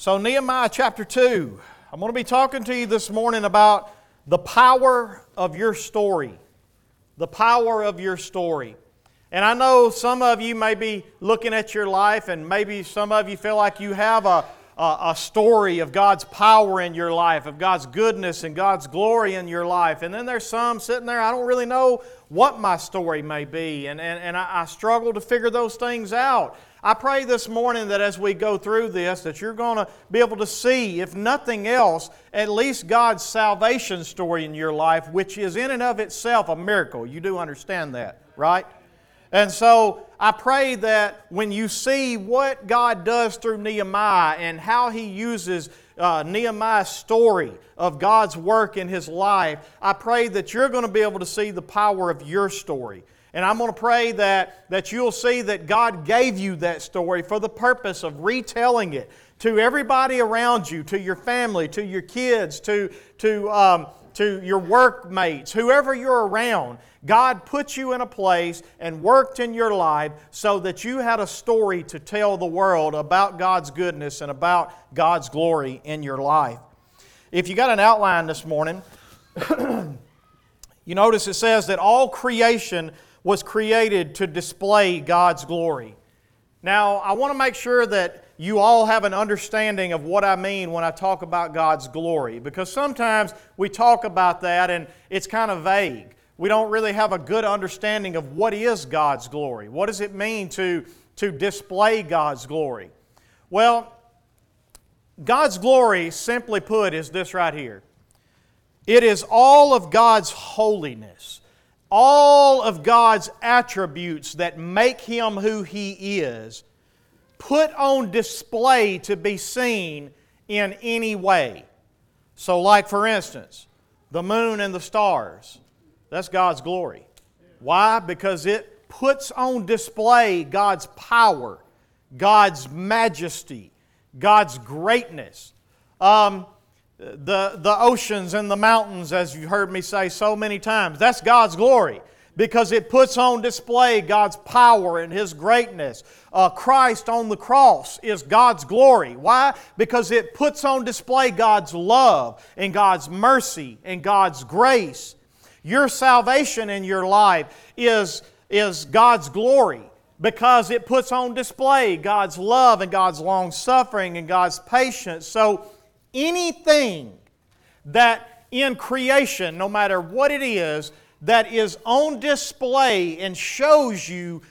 So, Nehemiah chapter 2, I'm going to be talking to you this morning about the power of your story. The power of your story. And I know some of you may be looking at your life, and maybe some of you feel like you have a, a, a, story of God's power in your life, of God's goodness and God's glory in your life. And then there's some sitting there, I don't really know what my story may be, and, and, and I, I struggle to figure those things out. I pray this morning that as we go through this, that you're going to be able to see, if nothing else, at least God's salvation story in your life, which is in and of itself a miracle. You do understand that, right? And so I pray that when you see what God does through Nehemiah and how he uses uh, Nehemiah's story of God's work in his life, I pray that you're going to be able to see the power of your story. And I'm going to pray that, that you'll see that God gave you that story for the purpose of retelling it to everybody around you, to your family, to your kids, to, to, um, to your workmates, whoever you're around. God put you in a place and worked in your life so that you had a story to tell the world about God's goodness and about God's glory in your life. If you got an outline this morning, you notice it says that all creation was created to display God's glory. Now, I want to make sure that you all have an understanding of what I mean when I talk about God's glory, because sometimes we talk about that and it's kind of vague. We don't really have a good understanding of what is God's glory. What does it mean to, to display God's glory? Well, God's glory, simply put, is this right here it is all of God's holiness all of God's attributes that make him who he is put on display to be seen in any way. So, like for instance, the moon and the stars, that's God's glory. Why? Because it puts on display God's power, God's majesty, God's greatness. Um, the, the oceans and the mountains, as you've heard me say so many times. That's God's glory because it puts on display God's power and His greatness. Uh, Christ on the cross is God's glory. Why? Because it puts on display God's love and God's mercy and God's grace. Your salvation in your life is, is God's glory because it puts on display God's love and God's long suffering and God's patience. So, anything that in creation, no matter what it is, that is on display and shows you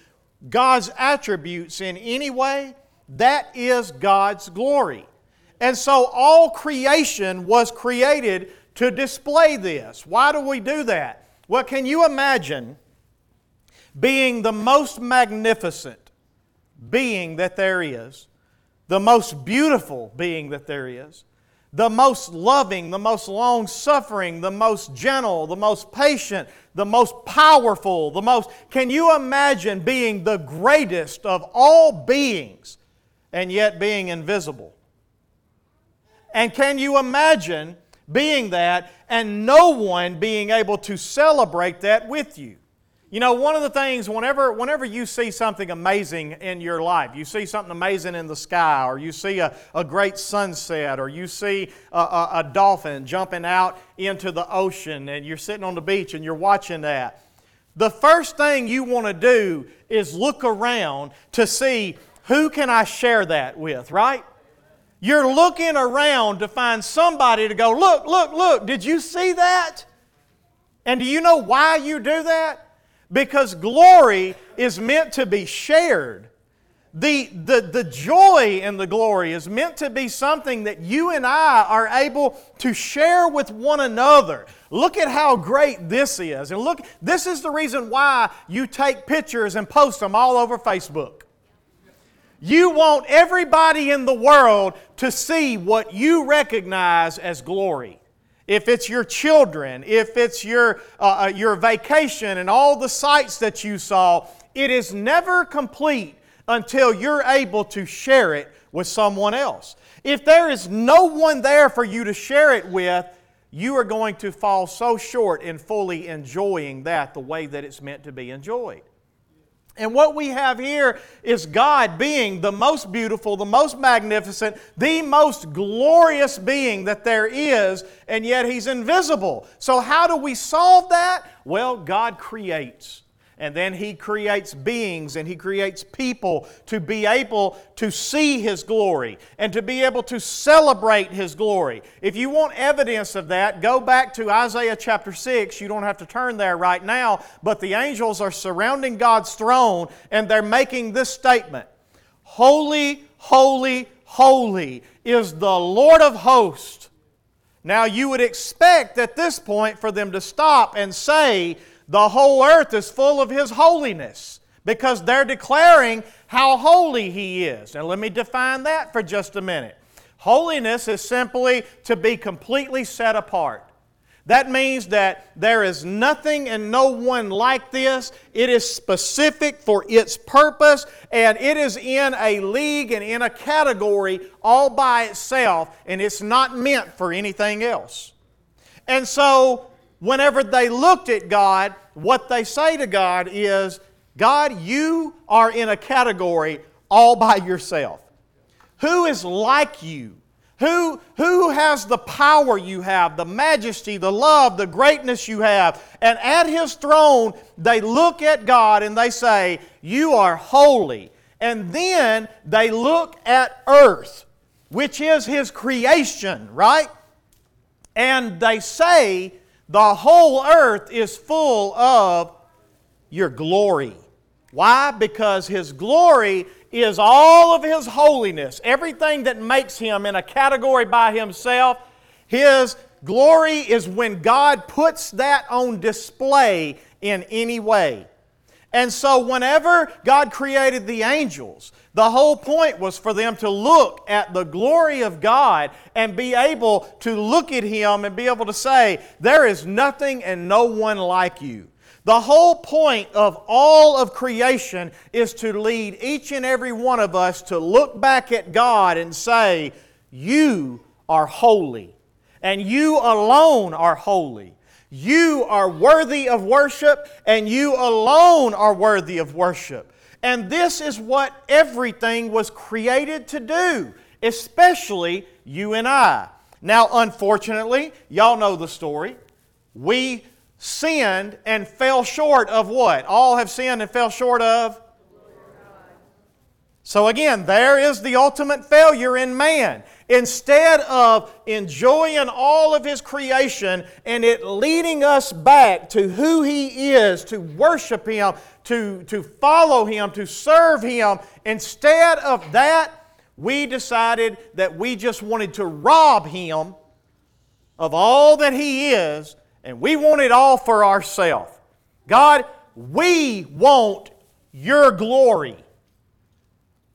God's attributes in any way, that is God's glory. And so all creation was created to display this. Why do we do that? Well, can you imagine being the most magnificent being that there is, the most beautiful being that there is, the most loving, the most long suffering, the most gentle, the most patient, the most powerful, the most. Can you imagine being the greatest of all beings and yet being invisible? And can you imagine being that and no one being able to celebrate that with you? You know, one of the things, whenever, whenever you see something amazing in your life, you see something amazing in the sky, or you see a, a great sunset, or you see a, a, a dolphin jumping out into the ocean, and you're sitting on the beach and you're watching that, the first thing you want to do is look around to see who can I share that with, right? You're looking around to find somebody to go, look, look, look, did you see that? And do you know why you do that? Because glory is meant to be shared. The, the, the joy in the glory is meant to be something that you and I are able to share with one another. Look at how great this is. And look, this is the reason why you take pictures and post them all over Facebook. You want everybody in the world to see what you recognize as glory if it's your children, if it's your, uh, uh, your vacation and all the sights that you saw, it is never complete until you're able to share it with someone else. If there is no one there for you to share it with, you are going to fall so short in fully enjoying that the way that it's meant to be enjoyed. And what we have here is God being the most beautiful, the most magnificent, the most glorious being that there is, and yet He's invisible. So, how do we solve that? Well, God creates. And then He creates beings and He creates people to be able to see His glory and to be able to celebrate His glory. If you want evidence of that, go back to Isaiah chapter 6. You don't have to turn there right now, but the angels are surrounding God's throne and they're making this statement Holy, holy, holy is the Lord of hosts. Now, you would expect at this point for them to stop and say, the whole earth is full of His holiness because they're declaring how holy He is. And let me define that for just a minute. Holiness is simply to be completely set apart. That means that there is nothing and no one like this. It is specific for its purpose, and it is in a league and in a category all by itself, and it's not meant for anything else. And so, whenever they looked at God, what they say to God is, God, you are in a category all by yourself. Who is like you? Who, who has the power you have, the majesty, the love, the greatness you have? And at His throne, they look at God and they say, You are holy. And then they look at earth, which is His creation, right? And they say, the whole earth is full of your glory. Why? Because His glory is all of His holiness, everything that makes Him in a category by Himself. His glory is when God puts that on display in any way. And so, whenever God created the angels, the whole point was for them to look at the glory of God and be able to look at Him and be able to say, There is nothing and no one like you. The whole point of all of creation is to lead each and every one of us to look back at God and say, You are holy, and you alone are holy. You are worthy of worship, and you alone are worthy of worship. And this is what everything was created to do, especially you and I. Now, unfortunately, y'all know the story. We sinned and fell short of what? All have sinned and fell short of? So, again, there is the ultimate failure in man. Instead of enjoying all of His creation and it leading us back to who He is, to worship Him, to, to follow Him, to serve Him, instead of that, we decided that we just wanted to rob Him of all that He is, and we want it all for ourselves. God, we want your glory.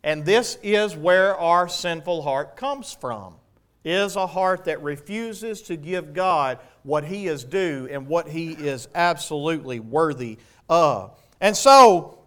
And this is where our sinful heart comes from. Is a heart that refuses to give God what He is due and what He is absolutely worthy of. And so,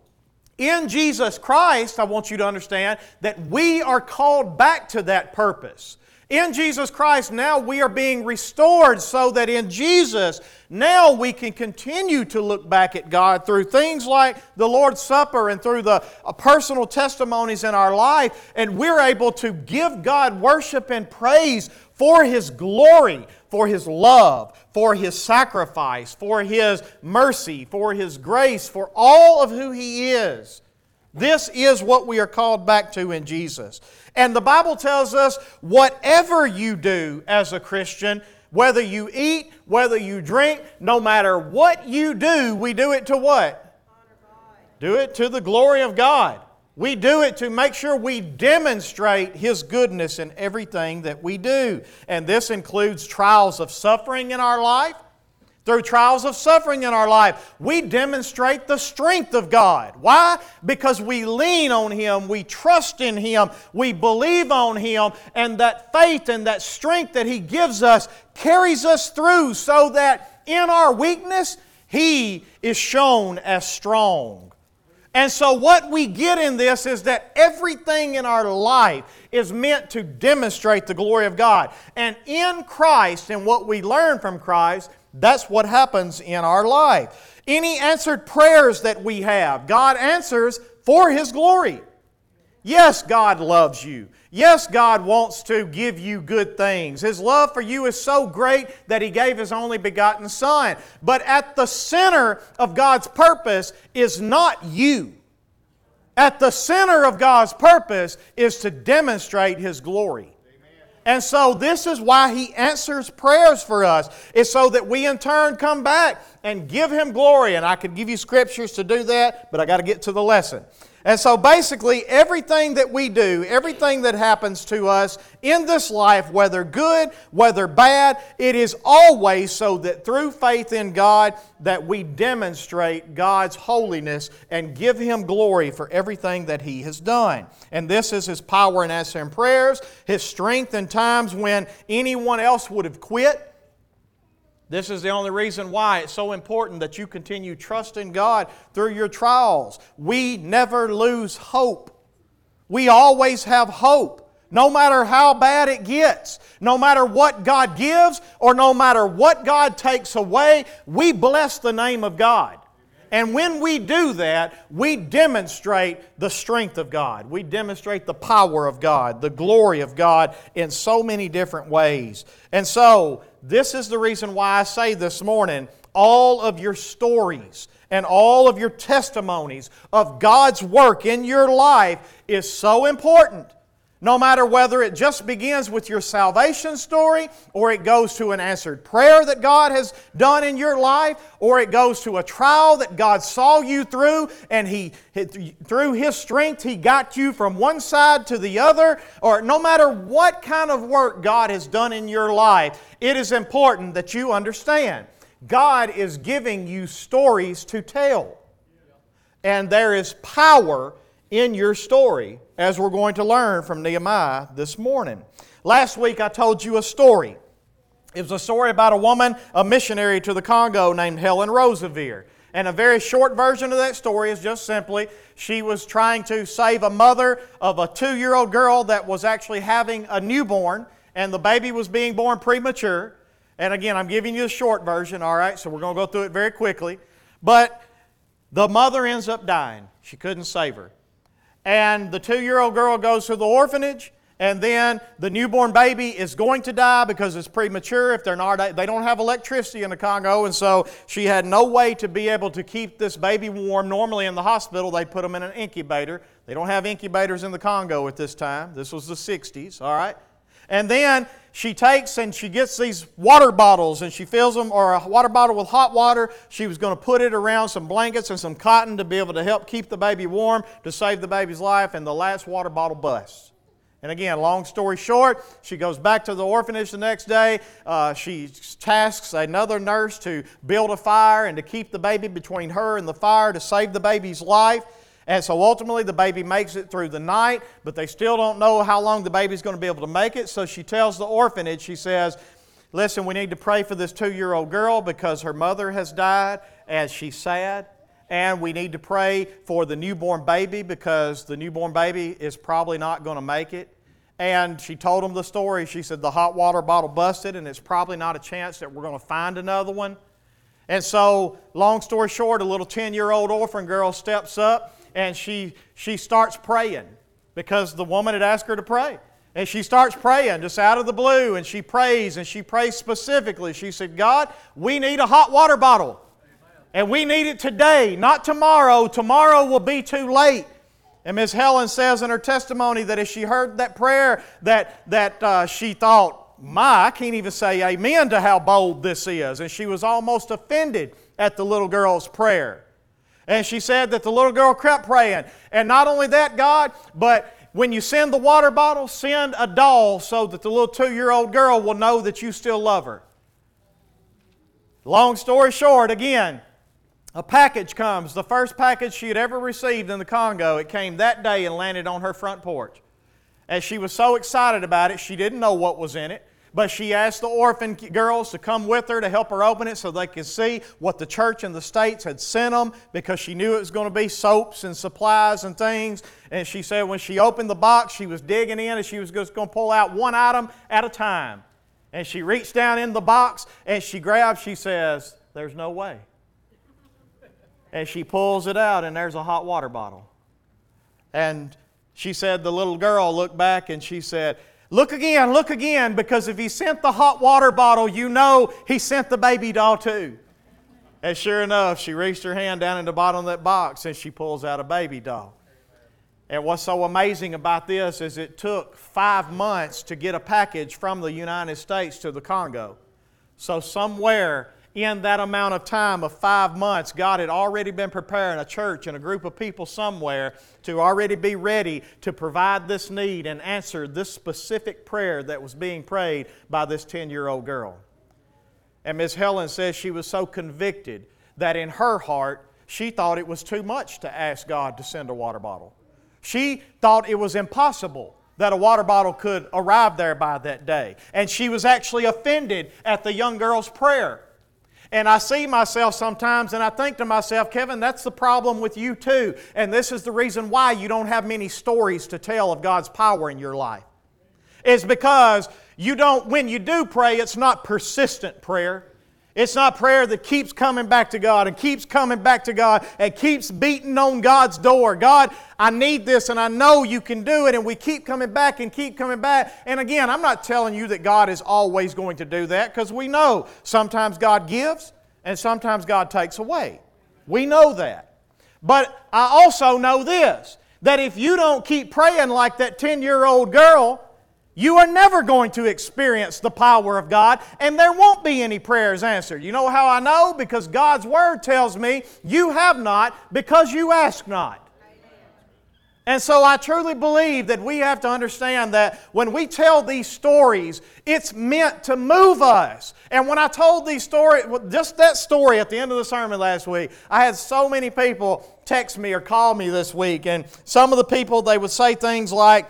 in Jesus Christ, I want you to understand that we are called back to that purpose. In Jesus Christ, now we are being restored so that in Jesus, now we can continue to look back at God through things like the Lord's Supper and through the uh, personal testimonies in our life, and we're able to give God worship and praise for His glory, for His love, for His sacrifice, for His mercy, for His grace, for all of who He is. This is what we are called back to in Jesus. And the Bible tells us whatever you do as a Christian, whether you eat, whether you drink, no matter what you do, we do it to what? Do it to the glory of God. We do it to make sure we demonstrate His goodness in everything that we do. And this includes trials of suffering in our life through trials of suffering in our life, we demonstrate the strength of God. Why? Because we lean on Him, we trust in Him, we believe on Him, and that faith and that strength that He gives us carries us through so that in our weakness, He is shown as strong. And so, what we get in this is that everything in our life is meant to demonstrate the glory of God. And in Christ, and what we learn from Christ, that's what happens in our life. Any answered prayers that we have, God answers for His glory. Yes, God loves you. Yes, God wants to give you good things. His love for you is so great that He gave His only begotten Son. But at the center of God's purpose is not you. At the center of God's purpose is to demonstrate His glory. And so this is why he answers prayers for us, is so that we in turn come back and give him glory. And I could give you scriptures to do that, but I got to get to the lesson. And so basically, everything that we do, everything that happens to us in this life, whether good, whether bad, it is always so that through faith in God that we demonstrate God's holiness and give Him glory for everything that He has done. And this is His power in answering prayers, His strength in times when anyone else would have quit. This is the only reason why it's so important that you continue trusting God through your trials. We never lose hope. We always have hope. No matter how bad it gets, no matter what God gives, or no matter what God takes away, we bless the name of God. And when we do that, we demonstrate the strength of God. We demonstrate the power of God, the glory of God in so many different ways. And so, this is the reason why I say this morning all of your stories and all of your testimonies of God's work in your life is so important. No matter whether it just begins with your salvation story, or it goes to an answered prayer that God has done in your life, or it goes to a trial that God saw you through, and He, through His strength, He got you from one side to the other, or no matter what kind of work God has done in your life, it is important that you understand God is giving you stories to tell. And there is power in your story, as we're going to learn from Nehemiah this morning. Last week I told you a story. It was a story about a woman, a missionary to the Congo named Helen Roseveare. And a very short version of that story is just simply she was trying to save a mother of a two year old girl that was actually having a newborn, and the baby was being born premature. And again, I'm giving you the short version, all right? So we're going to go through it very quickly. But the mother ends up dying. She couldn't save her and the two year old girl goes to the orphanage and then the newborn baby is going to die because it's premature if they're not they don't have electricity in the congo and so she had no way to be able to keep this baby warm. Normally in the hospital they put them in an incubator. They don't have incubators in the congo at this time. This was the 60s all right? And then she takes and she gets these water bottles and she fills them, or a water bottle with hot water. She was going to put it around some blankets and some cotton to be able to help keep the baby warm to save the baby's life, and the last water bottle busts. And again, long story short, she goes back to the orphanage the next day. Uh, she tasks another nurse to build a fire and to keep the baby between her and the fire to save the baby's life. And so ultimately, the baby makes it through the night, but they still don't know how long the baby's going to be able to make it. So she tells the orphanage, she says, Listen, we need to pray for this two year old girl because her mother has died, as she's sad. And we need to pray for the newborn baby because the newborn baby is probably not going to make it. And she told them the story. She said, The hot water bottle busted, and it's probably not a chance that we're going to find another one. And so, long story short, a little 10 year old orphan girl steps up and she, she starts praying because the woman had asked her to pray. And she starts praying just out of the blue, and she prays, and she prays specifically. She said, God, we need a hot water bottle. And we need it today, not tomorrow. Tomorrow will be too late. And Ms. Helen says in her testimony that as she heard that prayer, that, that uh, she thought, my, I can't even say amen to how bold this is. And she was almost offended at the little girl's prayer. And she said that the little girl kept praying. And not only that, God, but when you send the water bottle, send a doll so that the little two year old girl will know that you still love her. Long story short, again, a package comes. The first package she had ever received in the Congo, it came that day and landed on her front porch. As she was so excited about it, she didn't know what was in it but she asked the orphan girls to come with her to help her open it so they could see what the church and the states had sent them because she knew it was going to be soaps and supplies and things. And she said when she opened the box, she was digging in and she was just going to pull out one item at a time. And she reached down in the box and she grabbed, she says, There's no way. And she pulls it out, and there's a hot water bottle. And she said, the little girl looked back and she said, Look again, look again, because if he sent the hot water bottle, you know he sent the baby doll too. And sure enough, she reached her hand down in the bottom of that box and she pulls out a baby doll. And what's so amazing about this is it took five months to get a package from the United States to the Congo. So, somewhere in that amount of time of five months, God had already been preparing a church and a group of people somewhere to already be ready to provide this need and answer this specific prayer that was being prayed by this 10 year old girl. And Miss Helen says she was so convicted that in her heart, she thought it was too much to ask God to send a water bottle. She thought it was impossible that a water bottle could arrive there by that day. And she was actually offended at the young girl's prayer. And I see myself sometimes and I think to myself, Kevin, that's the problem with you too. And this is the reason why you don't have many stories to tell of God's power in your life. It's because you don't, when you do pray, it's not persistent prayer. It's not prayer that keeps coming back to God and keeps coming back to God and keeps beating on God's door. God, I need this and I know you can do it. And we keep coming back and keep coming back. And again, I'm not telling you that God is always going to do that because we know sometimes God gives and sometimes God takes away. We know that. But I also know this that if you don't keep praying like that 10 year old girl, you are never going to experience the power of God, and there won't be any prayers answered. You know how I know? Because God's Word tells me you have not because you ask not. And so I truly believe that we have to understand that when we tell these stories, it's meant to move us. And when I told these stories, just that story at the end of the sermon last week, I had so many people text me or call me this week. And some of the people, they would say things like,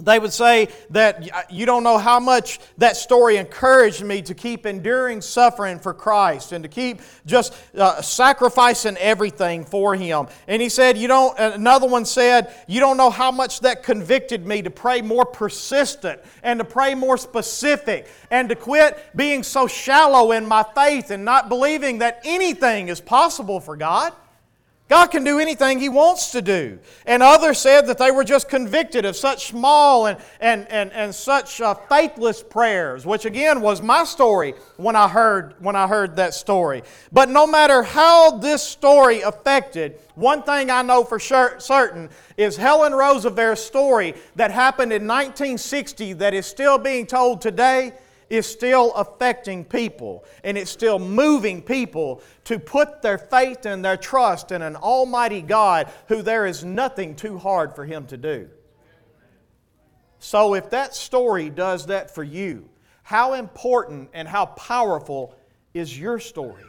they would say that you don't know how much that story encouraged me to keep enduring suffering for Christ and to keep just uh, sacrificing everything for Him. And he said, You don't, another one said, You don't know how much that convicted me to pray more persistent and to pray more specific and to quit being so shallow in my faith and not believing that anything is possible for God. God can do anything He wants to do. And others said that they were just convicted of such small and, and, and, and such uh, faithless prayers, which again was my story when I, heard, when I heard that story. But no matter how this story affected, one thing I know for sure, certain is Helen Roseveare's story that happened in 1960 that is still being told today is still affecting people and it's still moving people to put their faith and their trust in an almighty God who there is nothing too hard for him to do. So, if that story does that for you, how important and how powerful is your story?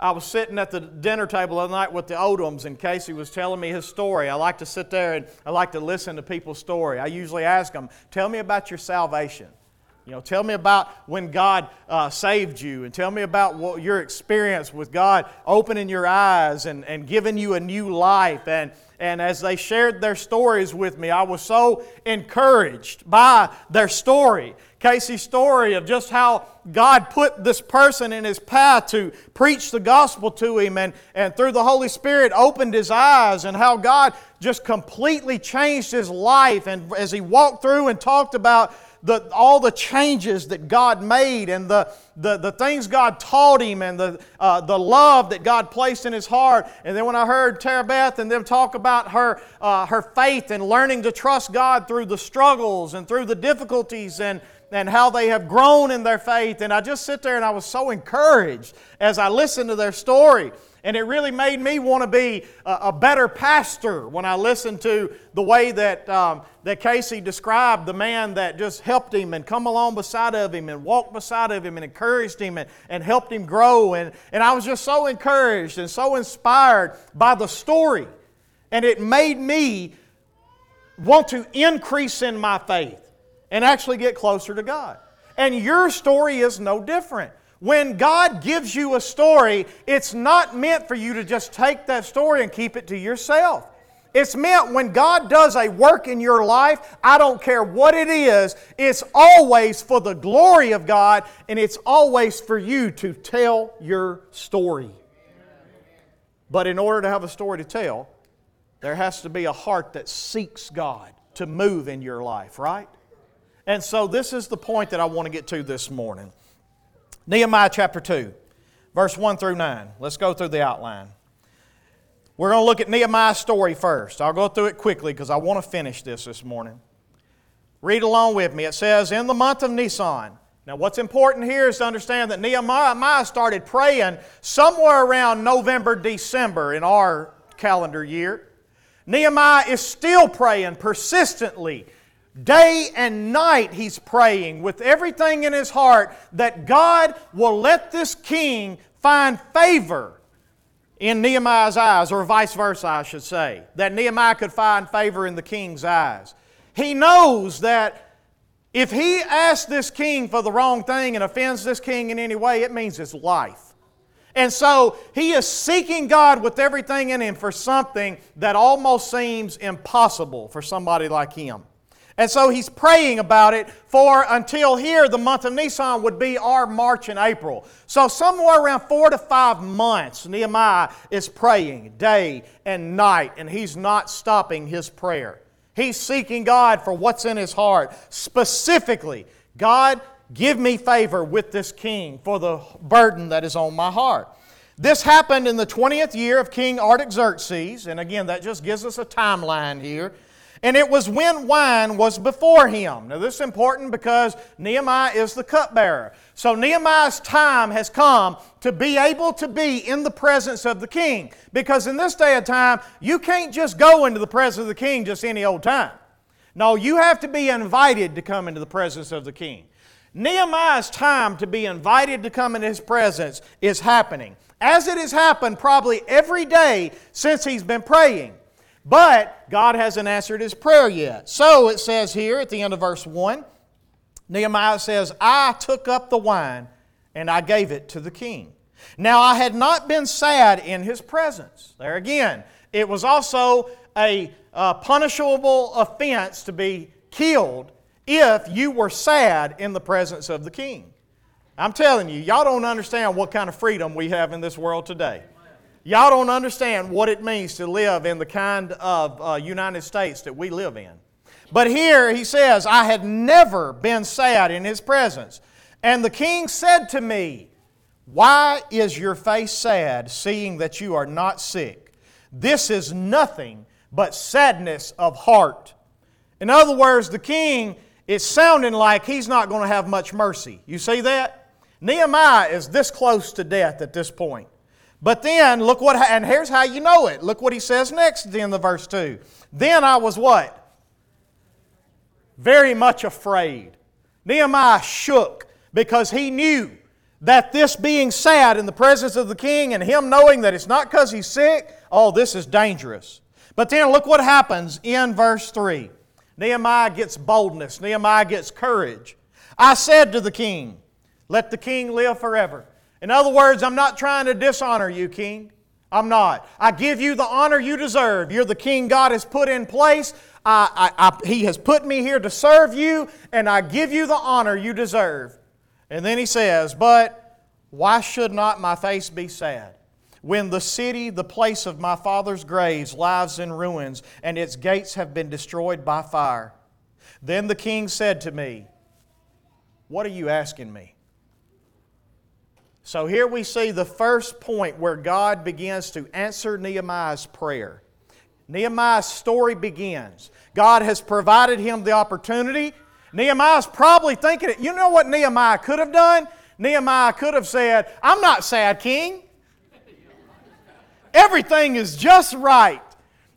I was sitting at the dinner table the other night with the Odoms, and Casey was telling me his story. I like to sit there and I like to listen to people's story. I usually ask them, Tell me about your salvation. You know, tell me about when God uh, saved you and tell me about what your experience with God opening your eyes and, and giving you a new life. And, and as they shared their stories with me, I was so encouraged by their story. Casey's story of just how God put this person in his path to preach the gospel to him and, and through the Holy Spirit opened his eyes and how God just completely changed his life. And as he walked through and talked about the, all the changes that God made and the, the, the things God taught him and the, uh, the love that God placed in his heart. And then when I heard Tara Beth and them talk about her, uh, her faith and learning to trust God through the struggles and through the difficulties and, and how they have grown in their faith. And I just sit there and I was so encouraged as I listened to their story. And it really made me want to be a, better pastor when I listened to the way that, um, that Casey described the man that just helped him and come along beside of him and walked beside of him and encouraged him and, and helped him grow. And, and I was just so encouraged and so inspired by the story. And it made me want to increase in my faith and actually get closer to God. And your story is no different. When God gives you a story, it's not meant for you to just take that story and keep it to yourself. It's meant when God does a work in your life, I don't care what it is, it's always for the glory of God and it's always for you to tell your story. But in order to have a story to tell, there has to be a heart that seeks God to move in your life, right? And so this is the point that I want to get to this morning. Nehemiah chapter 2, verse 1 through 9. Let's go through the outline. We're going to look at Nehemiah's story first. I'll go through it quickly because I want to finish this this morning. Read along with me. It says, In the month of Nisan. Now, what's important here is to understand that Nehemiah started praying somewhere around November, December in our calendar year. Nehemiah is still praying persistently. Day and night he's praying with everything in his heart that God will let this king find favor in Nehemiah's eyes, or vice versa, I should say, that Nehemiah could find favor in the king's eyes. He knows that if he asks this king for the wrong thing and offends this king in any way, it means his life. And so he is seeking God with everything in him for something that almost seems impossible for somebody like him. And so he's praying about it for until here, the month of Nisan would be our March and April. So, somewhere around four to five months, Nehemiah is praying day and night, and he's not stopping his prayer. He's seeking God for what's in his heart. Specifically, God, give me favor with this king for the burden that is on my heart. This happened in the 20th year of King Artaxerxes, and again, that just gives us a timeline here. And it was when wine was before him. Now, this is important because Nehemiah is the cupbearer. So, Nehemiah's time has come to be able to be in the presence of the king. Because in this day of time, you can't just go into the presence of the king just any old time. No, you have to be invited to come into the presence of the king. Nehemiah's time to be invited to come into his presence is happening. As it has happened probably every day since he's been praying. But God hasn't answered his prayer yet. So it says here at the end of verse 1 Nehemiah says, I took up the wine and I gave it to the king. Now I had not been sad in his presence. There again, it was also a, a punishable offense to be killed if you were sad in the presence of the king. I'm telling you, y'all don't understand what kind of freedom we have in this world today. Y'all don't understand what it means to live in the kind of uh, United States that we live in. But here he says, I had never been sad in his presence. And the king said to me, Why is your face sad, seeing that you are not sick? This is nothing but sadness of heart. In other words, the king is sounding like he's not going to have much mercy. You see that? Nehemiah is this close to death at this point. But then, look what, and here's how you know it. Look what he says next at the verse 2. Then I was what? Very much afraid. Nehemiah shook because he knew that this being sad in the presence of the king and him knowing that it's not because he's sick, oh, this is dangerous. But then look what happens in verse 3. Nehemiah gets boldness, Nehemiah gets courage. I said to the king, Let the king live forever. In other words, I'm not trying to dishonor you, King. I'm not. I give you the honor you deserve. You're the king God has put in place. I, I, I, he has put me here to serve you, and I give you the honor you deserve. And then he says, But why should not my face be sad? When the city, the place of my father's graves, lies in ruins, and its gates have been destroyed by fire. Then the king said to me, What are you asking me? So here we see the first point where God begins to answer Nehemiah's prayer. Nehemiah's story begins. God has provided him the opportunity. Nehemiah's probably thinking, you know what Nehemiah could have done? Nehemiah could have said, I'm not sad, king. Everything is just right.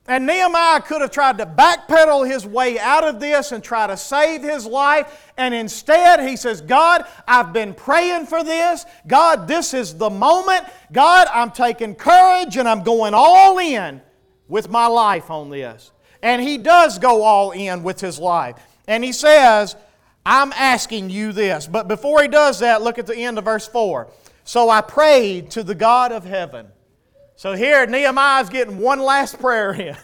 And Nehemiah could have tried to backpedal his way out of this and try to save his life. And instead, he says, God, I've been praying for this. God, this is the moment. God, I'm taking courage and I'm going all in with my life on this. And he does go all in with his life. And he says, I'm asking you this. But before he does that, look at the end of verse 4. So I prayed to the God of heaven. So here, Nehemiah's getting one last prayer in.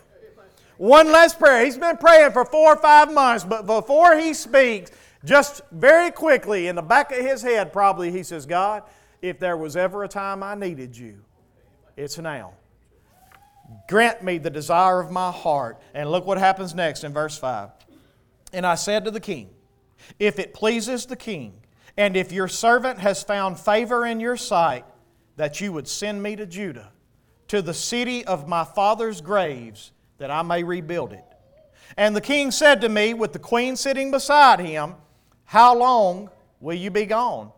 One last prayer. He's been praying for four or five months, but before he speaks, just very quickly, in the back of his head, probably, he says, God, if there was ever a time I needed you, it's now. Grant me the desire of my heart. And look what happens next in verse 5. And I said to the king, If it pleases the king, and if your servant has found favor in your sight, that you would send me to Judah, to the city of my father's graves, that I may rebuild it. And the king said to me, with the queen sitting beside him, How long will you be gone?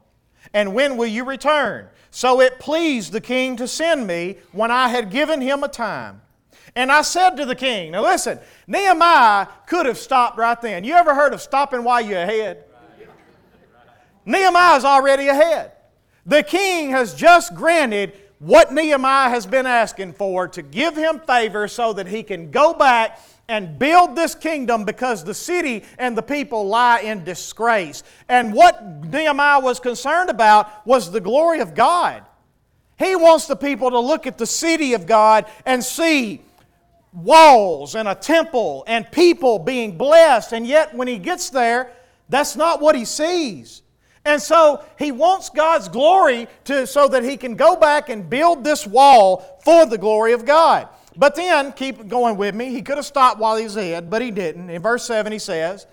And when will you return? So it pleased the king to send me when I had given him a time. And I said to the king, Now listen, Nehemiah could have stopped right then. You ever heard of stopping while you're ahead? Nehemiah's already ahead. The king has just granted what Nehemiah has been asking for to give him favor so that he can go back and build this kingdom because the city and the people lie in disgrace. And what Nehemiah was concerned about was the glory of God. He wants the people to look at the city of God and see walls and a temple and people being blessed. And yet, when he gets there, that's not what he sees. And so he wants God's glory to, so that he can go back and build this wall for the glory of God. But then, keep going with me, he could have stopped while he was ahead, but he didn't. In verse 7, he says,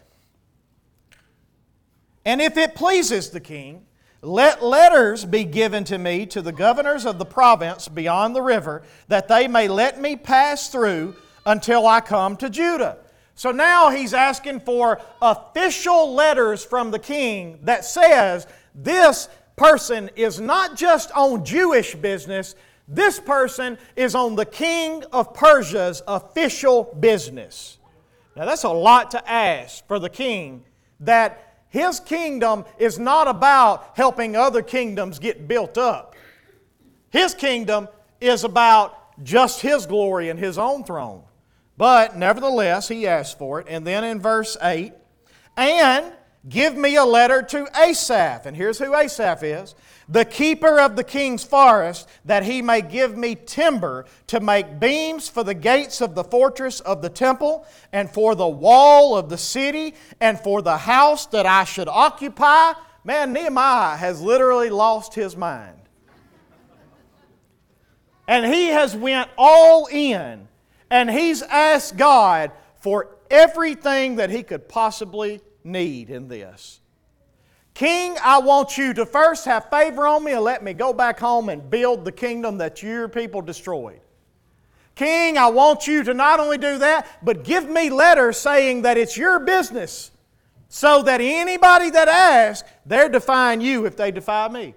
And if it pleases the king, let letters be given to me to the governors of the province beyond the river, that they may let me pass through until I come to Judah. So now he's asking for official letters from the king that says this person is not just on Jewish business, this person is on the king of Persia's official business. Now, that's a lot to ask for the king that his kingdom is not about helping other kingdoms get built up. His kingdom is about just his glory and his own throne. But nevertheless, he asked for it. And then in verse 8, and give me a letter to Asaph. And here's who Asaph is the keeper of the king's forest, that he may give me timber to make beams for the gates of the fortress of the temple, and for the wall of the city, and for the house that I should occupy. Man, Nehemiah has literally lost his mind. And he has went all in, and he's asked God for everything that he could possibly need in this. King, I want you to first have favor on me and let me go back home and build the kingdom that your people destroyed. King, I want you to not only do that, but give me letters saying that it's your business so that anybody that asks, they're defying you if they defy me.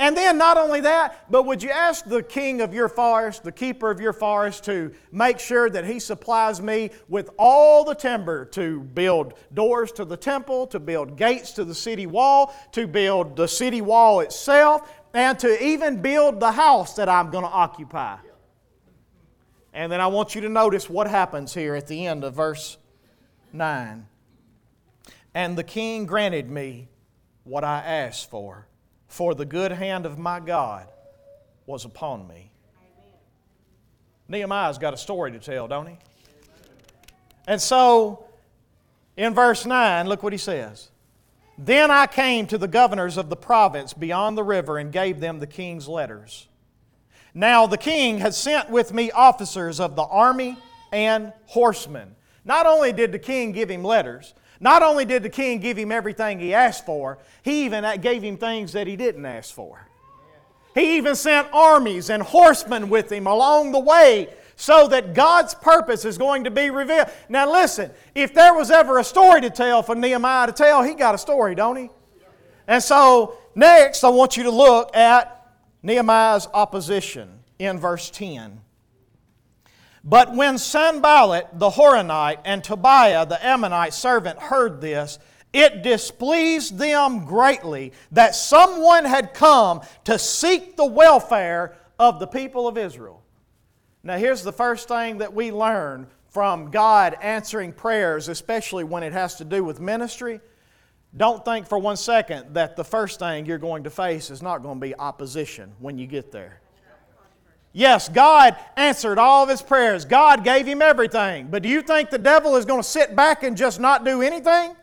And then, not only that, but would you ask the king of your forest, the keeper of your forest, to make sure that he supplies me with all the timber to build doors to the temple, to build gates to the city wall, to build the city wall itself, and to even build the house that I'm going to occupy? And then I want you to notice what happens here at the end of verse 9. And the king granted me what I asked for for the good hand of my God was upon me. Amen. Nehemiah's got a story to tell, don't he? And so, in verse 9, look what he says. Then I came to the governors of the province beyond the river and gave them the king's letters. Now the king had sent with me officers of the army and horsemen. Not only did the king give him letters, not only did the king give him everything he asked for, he even gave him things that he didn't ask for. He even sent armies and horsemen with him along the way so that God's purpose is going to be revealed. Now, listen, if there was ever a story to tell for Nehemiah to tell, he got a story, don't he? And so, next, I want you to look at Nehemiah's opposition in verse 10. But when Sanballat the Horonite and Tobiah the Ammonite servant heard this, it displeased them greatly that someone had come to seek the welfare of the people of Israel. Now, here's the first thing that we learn from God answering prayers, especially when it has to do with ministry. Don't think for one second that the first thing you're going to face is not going to be opposition when you get there. Yes, God answered all of his prayers. God gave him everything. But do you think the devil is going to sit back and just not do anything?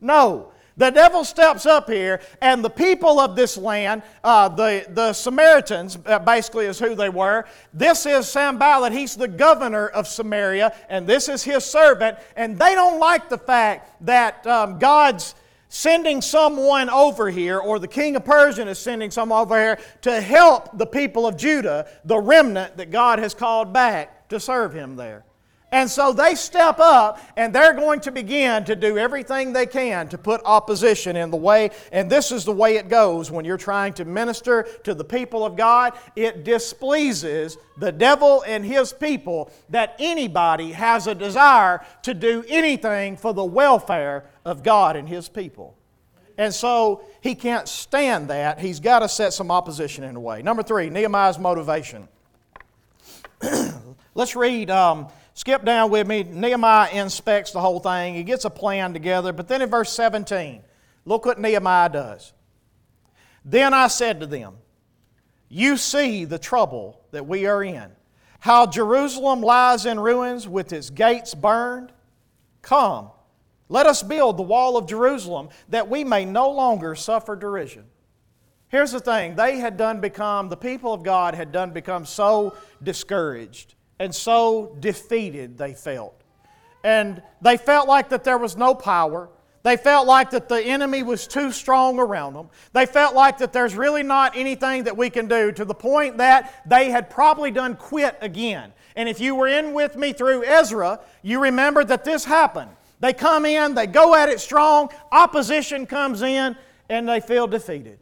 No. The devil steps up here, and the people of this land, uh, the, the Samaritans, uh, basically is who they were. This is Sanballat. He's the governor of Samaria, and this is his servant. And they don't like the fact that um, God's sending someone over here, or the king of Persia is sending someone over here to help the people of Judah, the remnant that God has called back to serve him there. And so they step up and they're going to begin to do everything they can to put opposition in the way. And this is the way it goes when you're trying to minister to the people of God. It displeases the devil and his people that anybody has a desire to do anything for the welfare of God and his people. And so he can't stand that. He's got to set some opposition in the way. Number three, Nehemiah's motivation. Let's read. Um, Skip down with me. Nehemiah inspects the whole thing. He gets a plan together. But then in verse 17, look what Nehemiah does. Then I said to them, You see the trouble that we are in, how Jerusalem lies in ruins with its gates burned. Come, let us build the wall of Jerusalem that we may no longer suffer derision. Here's the thing they had done become, the people of God had done become so discouraged and so defeated they felt. And they felt like that there was no power. They felt like that the enemy was too strong around them. They felt like that there's really not anything that we can do to the point that they had probably done quit again. And if you were in with me through Ezra, you remember that this happened. They come in, they go at it strong, opposition comes in, and they feel defeated.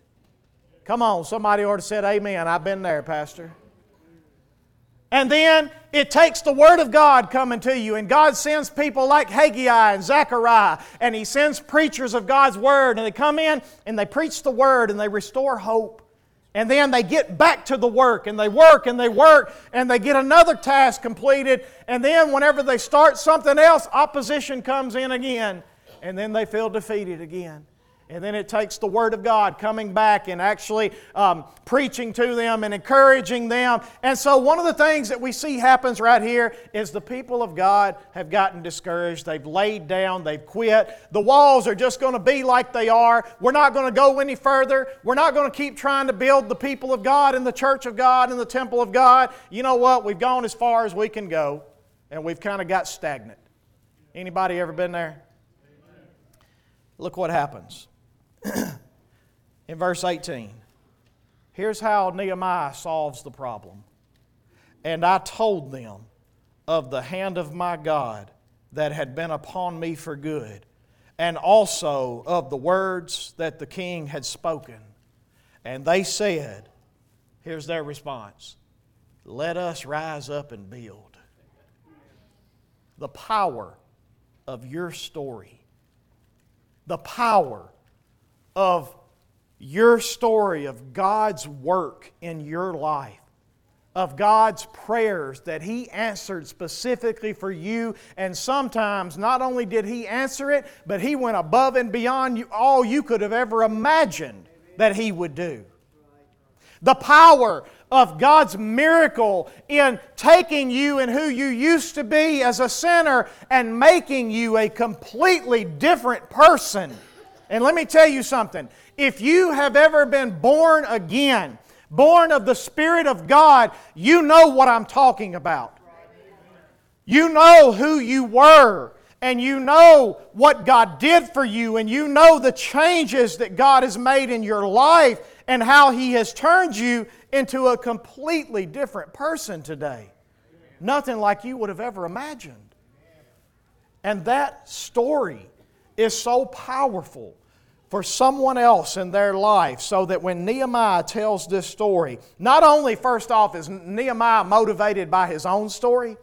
Come on, somebody ought to said amen. I've been there, Pastor. And then it takes the Word of God coming to you, and God sends people like Haggai and Zechariah, and He sends preachers of God's Word, and they come in and they preach the Word and they restore hope. And then they get back to the work, and they work and they work, and they get another task completed. And then, whenever they start something else, opposition comes in again, and then they feel defeated again. And then it takes the Word of God coming back and actually um, preaching to them and encouraging them. And so, one of the things that we see happens right here is the people of God have gotten discouraged. They've laid down, they've quit. The walls are just going to be like they are. We're not going to go any further. We're not going to keep trying to build the people of God and the church of God and the temple of God. You know what? We've gone as far as we can go, and we've kind of got stagnant. Anybody ever been there? Look what happens in verse 18. Here's how Nehemiah solves the problem. And I told them of the hand of my God that had been upon me for good, and also of the words that the king had spoken. And they said, Here's their response Let us rise up and build. The power of your story, the power of your story of God's work in your life, of God's prayers that He answered specifically for you. And sometimes not only did He answer it, but He went above and beyond you, all you could have ever imagined that He would do. The power of God's miracle in taking you and who you used to be as a sinner and making you a completely different person and let me tell you something. If you have ever been born again, born of the Spirit of God, you know what I'm talking about. You know who you were, and you know what God did for you, and you know the changes that God has made in your life, and how He has turned you into a completely different person today. Nothing like you would have ever imagined. And that story is so powerful for someone else in their life so that when Nehemiah tells this story, not only, first off, is Nehemiah motivated by his own story,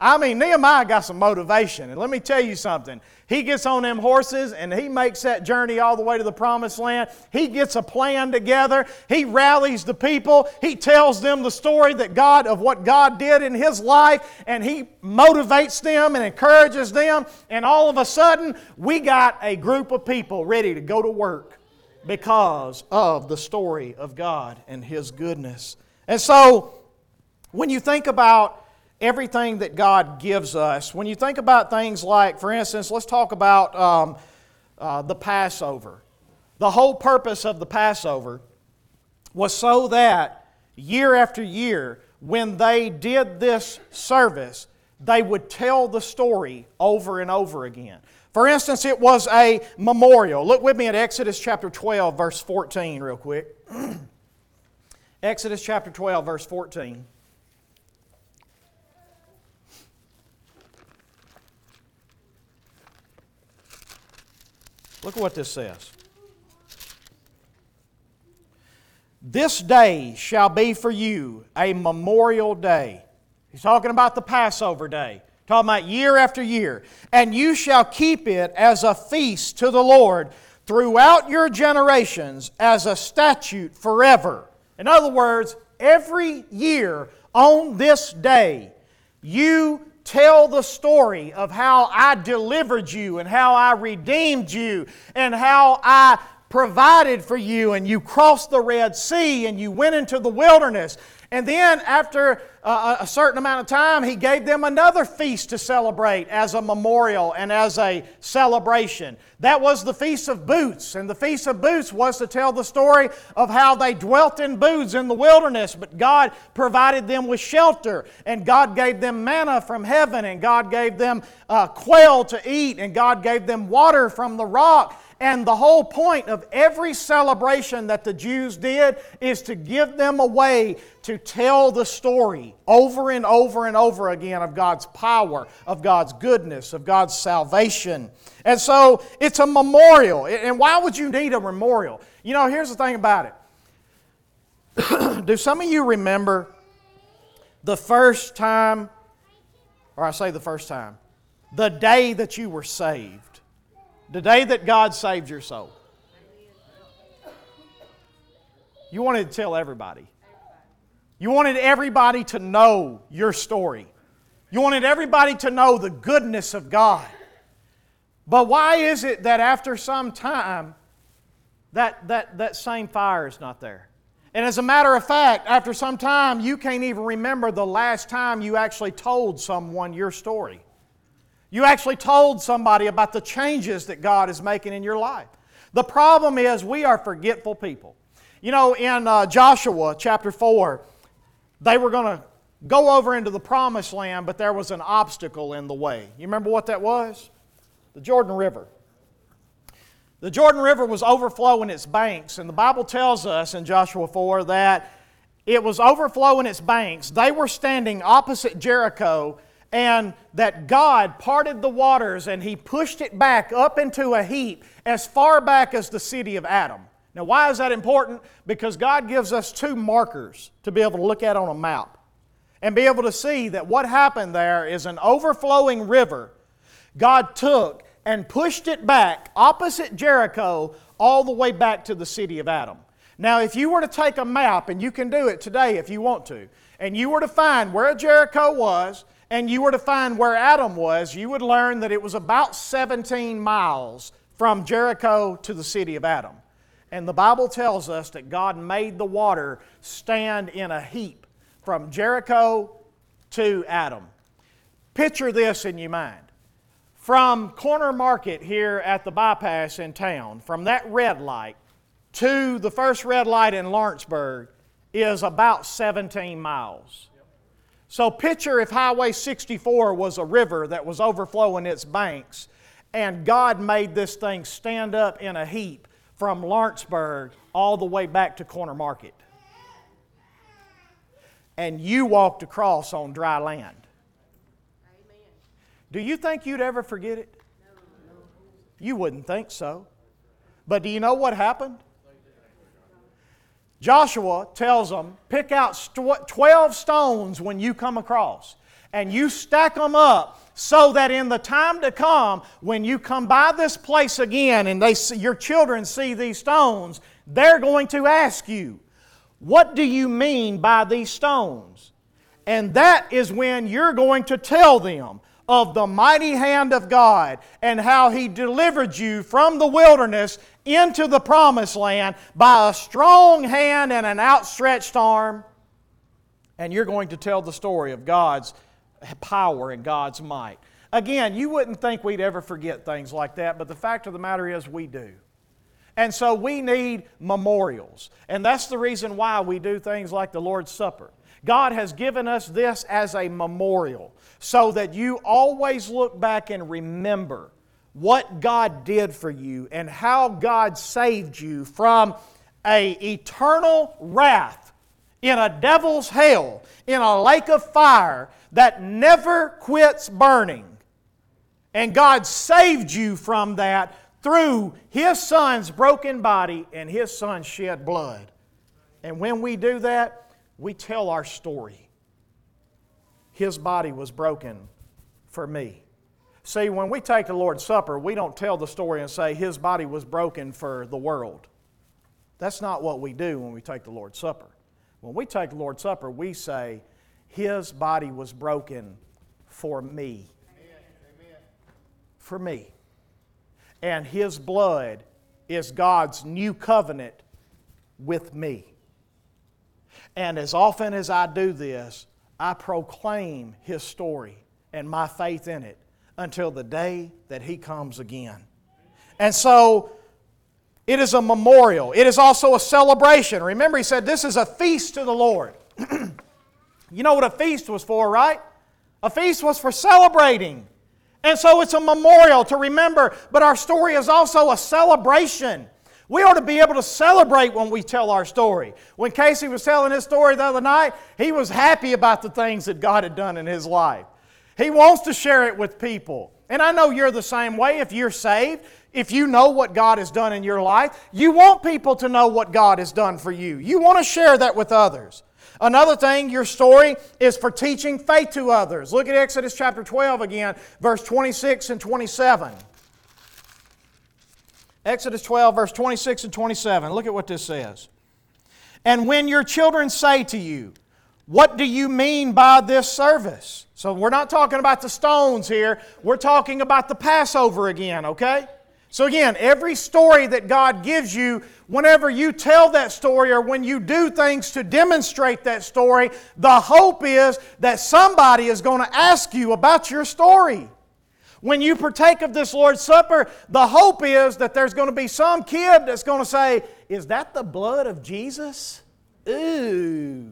I mean, Nehemiah got some motivation. And let me tell you something. He gets on them horses and he makes that journey all the way to the promised land. He gets a plan together. He rallies the people. He tells them the story that God of what God did in his life and he motivates them and encourages them. And all of a sudden, we got a group of people ready to go to work because of the story of God and his goodness. And so, when you think about everything that God gives us. When you think about things like, for instance, let's talk about um, uh, the Passover. The whole purpose of the Passover was so that year after year, when they did this service, they would tell the story over and over again. For instance, it was a memorial. Look with me at Exodus chapter 12, verse 14, real quick. Exodus chapter 12, verse 14. Look at what this says. This day shall be for you a memorial day. He's talking about the Passover day, talking about year after year. And you shall keep it as a feast to the Lord throughout your generations as a statute forever. In other words, every year on this day, you tell the story of how I delivered you and how I redeemed you and how I provided for you and you crossed the Red Sea and you went into the wilderness. And then, after a certain amount of time, he gave them another feast to celebrate as a memorial and as a celebration. That was the Feast of Booths. And the Feast of Booths was to tell the story of how they dwelt in booths in the wilderness, but God provided them with shelter, and God gave them manna from heaven, and God gave them uh, quail to eat, and God gave them water from the rock. And the whole point of every celebration that the Jews did is to give them a way to tell the story over and over and over again of God's power, of God's goodness, of God's salvation. And so it's a memorial. And why would you need a memorial? You know, here's the thing about it. Do some of you remember the first time, or I say the first time, the day that you were saved? The day that God saved your soul. You wanted to tell everybody. You wanted everybody to know your story. You wanted everybody to know the goodness of God. But why is it that after some time, that, that, that same fire is not there? And as a matter of fact, after some time, you can't even remember the last time you actually told someone your story. You actually told somebody about the changes that God is making in your life. The problem is we are forgetful people. You know, in uh, Joshua chapter 4, they were going to go over into the promised land, but there was an obstacle in the way. You remember what that was? The Jordan River. The Jordan River was overflowing its banks, and the Bible tells us in Joshua 4 that it was overflowing its banks. They were standing opposite Jericho, and that God parted the waters and He pushed it back up into a heap as far back as the city of Adam. Now, why is that important? Because God gives us two markers to be able to look at on a map and be able to see that what happened there is an overflowing river. God took and pushed it back opposite Jericho all the way back to the city of Adam. Now, if you were to take a map, and you can do it today if you want to, and you were to find where Jericho was and you were to find where Adam was, you would learn that it was about 17 miles from Jericho to the city of Adam. And the Bible tells us that God made the water stand in a heap from Jericho to Adam. Picture this in your mind. From Corner Market here at the bypass in town, from that red light to the first red light in Lawrenceburg is about 17 miles. So picture if Highway 64 was a river that was overflowing its banks, and God made this thing stand up in a heap from Lawrenceburg all the way back to Corner Market. And you walked across on dry land. Do you think you'd ever forget it? You wouldn't think so. But do you know what happened? Joshua tells them, pick out 12 stones when you come across, and you stack them up so that in the time to come, when you come by this place again and they see, your children see these stones, they're going to ask you, What do you mean by these stones? And that is when you're going to tell them of the mighty hand of God and how He delivered you from the wilderness into the promised land by a strong hand and an outstretched arm. And you're going to tell the story of God's power and God's might. Again, you wouldn't think we'd ever forget things like that, but the fact of the matter is we do. And so we need memorials. And that's the reason why we do things like the Lord's Supper. God has given us this as a memorial so that you always look back and remember what God did for you and how God saved you from a eternal wrath in a devil's hell, in a lake of fire that never quits burning. And God saved you from that through His Son's broken body and His Son's shed blood. And when we do that, we tell our story. His body was broken for me. See, when we take the Lord's Supper, we don't tell the story and say, His body was broken for the world. That's not what we do when we take the Lord's Supper. When we take the Lord's Supper, we say, His body was broken for me. Amen. For me. And His blood is God's new covenant with me. And as often as I do this, I proclaim His story and my faith in it until the day that He comes again. And so, it is a memorial. It is also a celebration. Remember, He said this is a feast to the Lord. you know what a feast was for, right? A feast was for celebrating. And so it's a memorial to remember, but our story is also a celebration. We ought to be able to celebrate when we tell our story. When Casey was telling his story the other night, he was happy about the things that God had done in his life. He wants to share it with people. And I know you're the same way if you're saved. If you know what God has done in your life, you want people to know what God has done for you. You want to share that with others. Another thing, your story is for teaching faith to others. Look at Exodus chapter 12 again, verse 26 and 27. Exodus 12, verse 26 and 27. Look at what this says. And when your children say to you, what do you mean by this service? So we're not talking about the stones here. We're talking about the Passover again, okay? So again, every story that God gives you, whenever you tell that story or when you do things to demonstrate that story, the hope is that somebody is going to ask you about your story. When you partake of this Lord's Supper, the hope is that there's going to be some kid that's going to say, Is that the blood of Jesus? Ooh.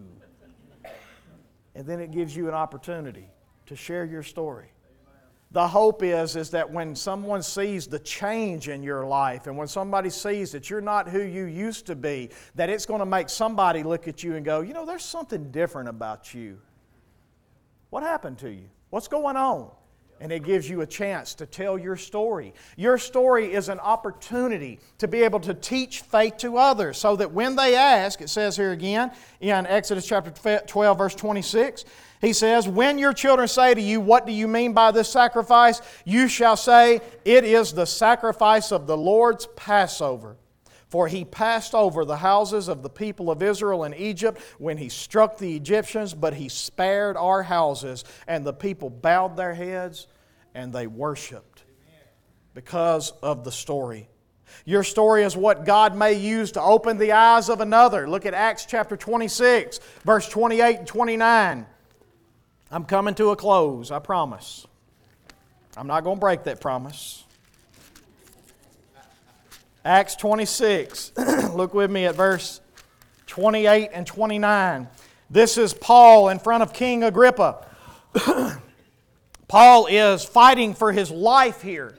And then it gives you an opportunity to share your story. The hope is, is that when someone sees the change in your life and when somebody sees that you're not who you used to be, that it's going to make somebody look at you and go, you know, there's something different about you. What happened to you? What's going on? and it gives you a chance to tell your story. Your story is an opportunity to be able to teach faith to others so that when they ask, it says here again in Exodus chapter 12, verse 26, he says, When your children say to you, What do you mean by this sacrifice? you shall say, It is the sacrifice of the Lord's Passover. For he passed over the houses of the people of Israel in Egypt when he struck the Egyptians, but he spared our houses. And the people bowed their heads and they worshiped because of the story. Your story is what God may use to open the eyes of another. Look at Acts chapter 26, verse 28 and 29. I'm coming to a close, I promise. I'm not going to break that promise. Acts 26. Look with me at verse 28 and 29. This is Paul in front of King Agrippa. Paul is fighting for his life here.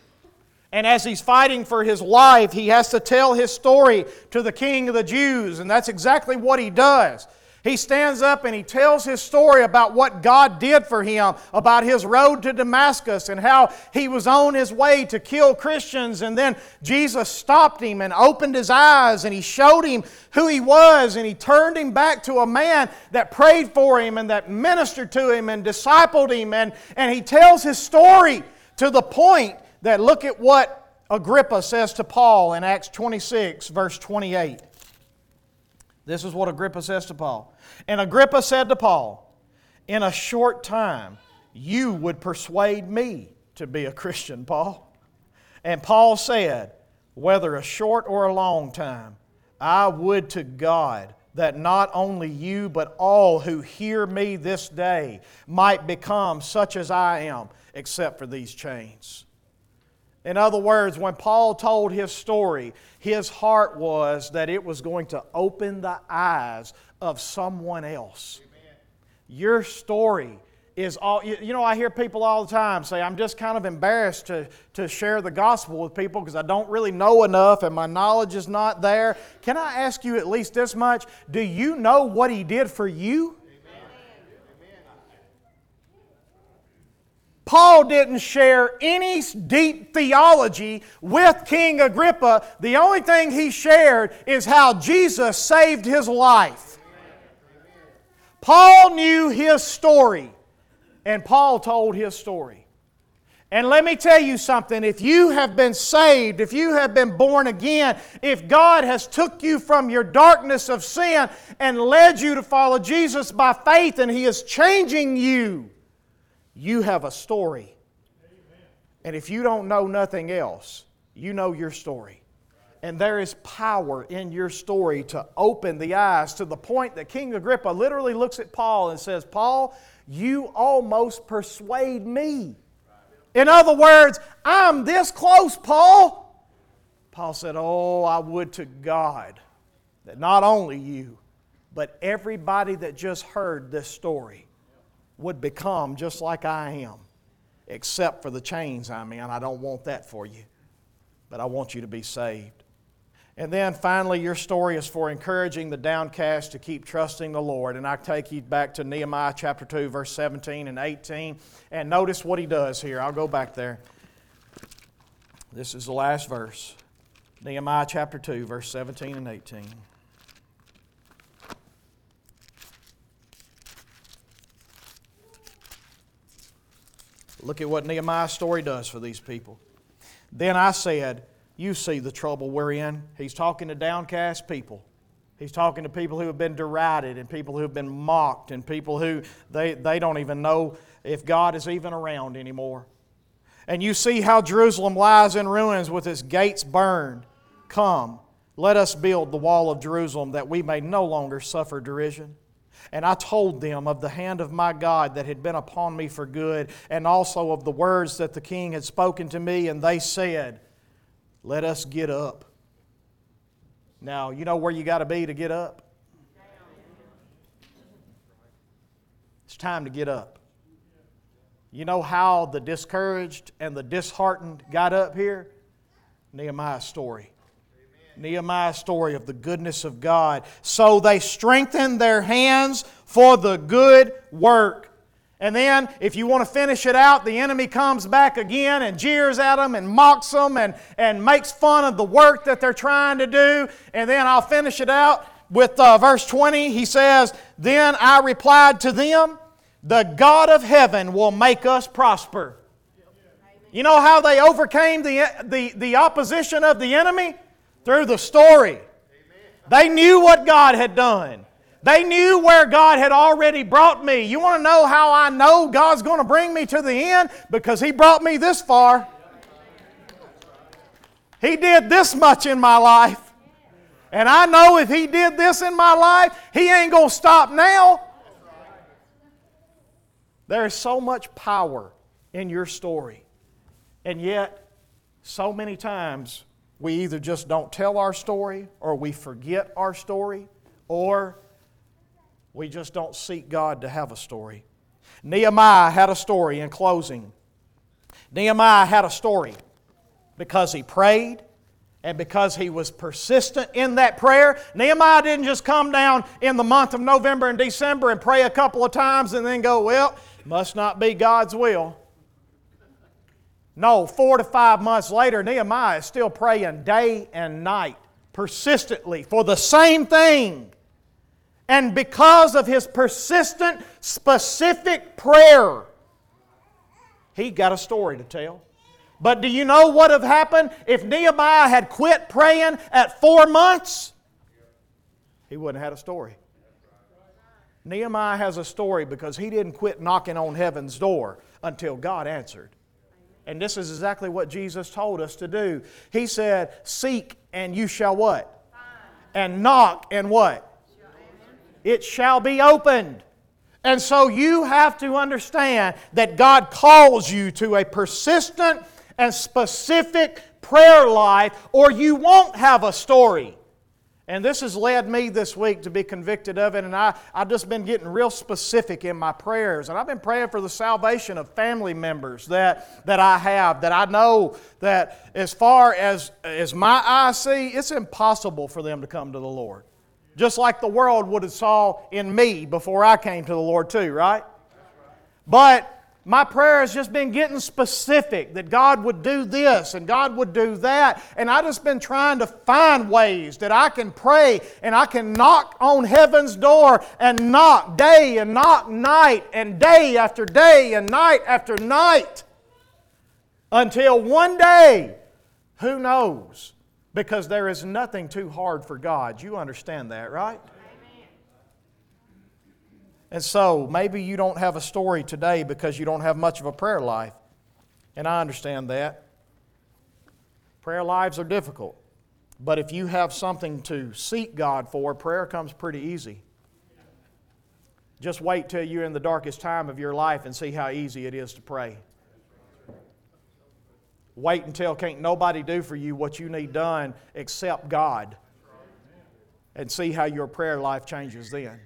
And as he's fighting for his life, he has to tell his story to the king of the Jews, and that's exactly what he does. He stands up and he tells his story about what God did for him, about his road to Damascus and how he was on his way to kill Christians. And then Jesus stopped him and opened his eyes and he showed him who he was and he turned him back to a man that prayed for him and that ministered to him and discipled him. And, and he tells his story to the point that look at what Agrippa says to Paul in Acts 26, verse 28. This is what Agrippa says to Paul. And Agrippa said to Paul, In a short time, you would persuade me to be a Christian, Paul. And Paul said, Whether a short or a long time, I would to God that not only you, but all who hear me this day might become such as I am, except for these chains. In other words, when Paul told his story, his heart was that it was going to open the eyes of someone else. Amen. Your story is all, you know, I hear people all the time say, I'm just kind of embarrassed to, to share the gospel with people because I don't really know enough and my knowledge is not there. Can I ask you at least this much? Do you know what he did for you? Paul didn't share any deep theology with King Agrippa. The only thing he shared is how Jesus saved his life. Paul knew his story. And Paul told his story. And let me tell you something, if you have been saved, if you have been born again, if God has took you from your darkness of sin and led you to follow Jesus by faith and he is changing you, you have a story. And if you don't know nothing else, you know your story. And there is power in your story to open the eyes to the point that King Agrippa literally looks at Paul and says, Paul, you almost persuade me. In other words, I'm this close, Paul. Paul said, Oh, I would to God that not only you, but everybody that just heard this story would become just like I am, except for the chains I'm in. I don't want that for you, but I want you to be saved. And then finally, your story is for encouraging the downcast to keep trusting the Lord. And I take you back to Nehemiah chapter 2, verse 17 and 18. And notice what he does here. I'll go back there. This is the last verse Nehemiah chapter 2, verse 17 and 18. Look at what Nehemiah's story does for these people. Then I said, you see the trouble we're in. He's talking to downcast people. He's talking to people who have been derided and people who have been mocked and people who they, they don't even know if God is even around anymore. And you see how Jerusalem lies in ruins with its gates burned. Come, let us build the wall of Jerusalem that we may no longer suffer derision. And I told them of the hand of my God that had been upon me for good, and also of the words that the king had spoken to me, and they said, let us get up. Now, you know where you got to be to get up? It's time to get up. You know how the discouraged and the disheartened got up here? Nehemiah's story. Nehemiah's story of the goodness of God. So they strengthened their hands for the good work and then, if you want to finish it out, the enemy comes back again and jeers at them and mocks them and, and makes fun of the work that they're trying to do. And then I'll finish it out with uh, verse 20. He says, Then I replied to them, The God of heaven will make us prosper. You know how they overcame the, the, the opposition of the enemy? Through the story. They knew what God had done. They knew where God had already brought me. You want to know how I know God's going to bring me to the end? Because He brought me this far. He did this much in my life. And I know if He did this in my life, He ain't going to stop now. There is so much power in your story. And yet, so many times, we either just don't tell our story, or we forget our story, or we just don't seek God to have a story. Nehemiah had a story in closing. Nehemiah had a story because he prayed and because he was persistent in that prayer. Nehemiah didn't just come down in the month of November and December and pray a couple of times and then go, well, must not be God's will. No, four to five months later, Nehemiah is still praying day and night, persistently, for the same thing. And because of his persistent, specific prayer, he got a story to tell. But do you know what would have happened if Nehemiah had quit praying at four months? He wouldn't have had a story. Nehemiah has a story because he didn't quit knocking on heaven's door until God answered. And this is exactly what Jesus told us to do. He said, Seek and you shall what? And knock and what? It shall be opened. And so you have to understand that God calls you to a persistent and specific prayer life, or you won't have a story. And this has led me this week to be convicted of it, and I, I've just been getting real specific in my prayers. And I've been praying for the salvation of family members that, that I have, that I know that as far as, as my eyes see, it's impossible for them to come to the Lord. Just like the world would have saw in me before I came to the Lord too, right? But my prayer has just been getting specific that God would do this and God would do that. And I've just been trying to find ways that I can pray and I can knock on heaven's door and knock day and knock night and day after day and night after night until one day, who knows? Because there is nothing too hard for God. You understand that, right? And so maybe you don't have a story today because you don't have much of a prayer life. And I understand that. Prayer lives are difficult. But if you have something to seek God for, prayer comes pretty easy. Just wait till you're in the darkest time of your life and see how easy it is to pray. Wait until can't nobody do for you what you need done except God. And see how your prayer life changes then.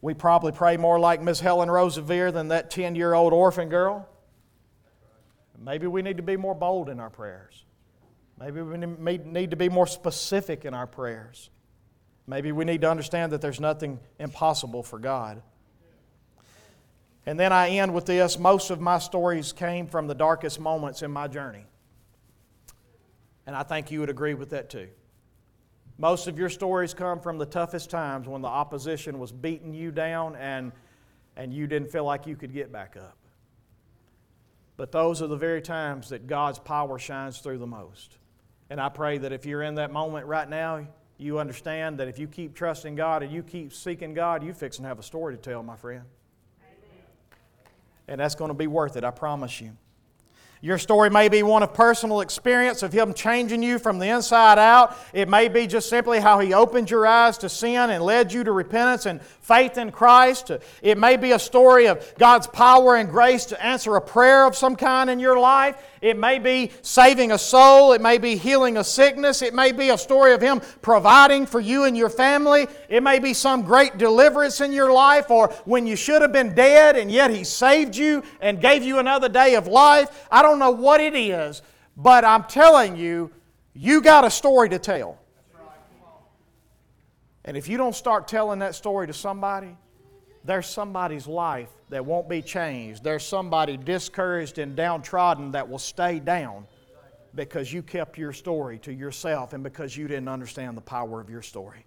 We probably pray more like Miss Helen Roseveare than that 10 year old orphan girl. Maybe we need to be more bold in our prayers. Maybe we need to be more specific in our prayers. Maybe we need to understand that there's nothing impossible for God. And then I end with this most of my stories came from the darkest moments in my journey. And I think you would agree with that too. Most of your stories come from the toughest times when the opposition was beating you down and, and you didn't feel like you could get back up. But those are the very times that God's power shines through the most. And I pray that if you're in that moment right now, you understand that if you keep trusting God and you keep seeking God, you fix and have a story to tell, my friend. And that's going to be worth it, I promise you. Your story may be one of personal experience of Him changing you from the inside out. It may be just simply how He opened your eyes to sin and led you to repentance and faith in Christ. It may be a story of God's power and grace to answer a prayer of some kind in your life. It may be saving a soul. It may be healing a sickness. It may be a story of Him providing for you and your family. It may be some great deliverance in your life or when you should have been dead and yet He saved you and gave you another day of life. I don't know what it is, but I'm telling you, you got a story to tell. And if you don't start telling that story to somebody, there's somebody's life that won't be changed. There's somebody discouraged and downtrodden that will stay down because you kept your story to yourself and because you didn't understand the power of your story.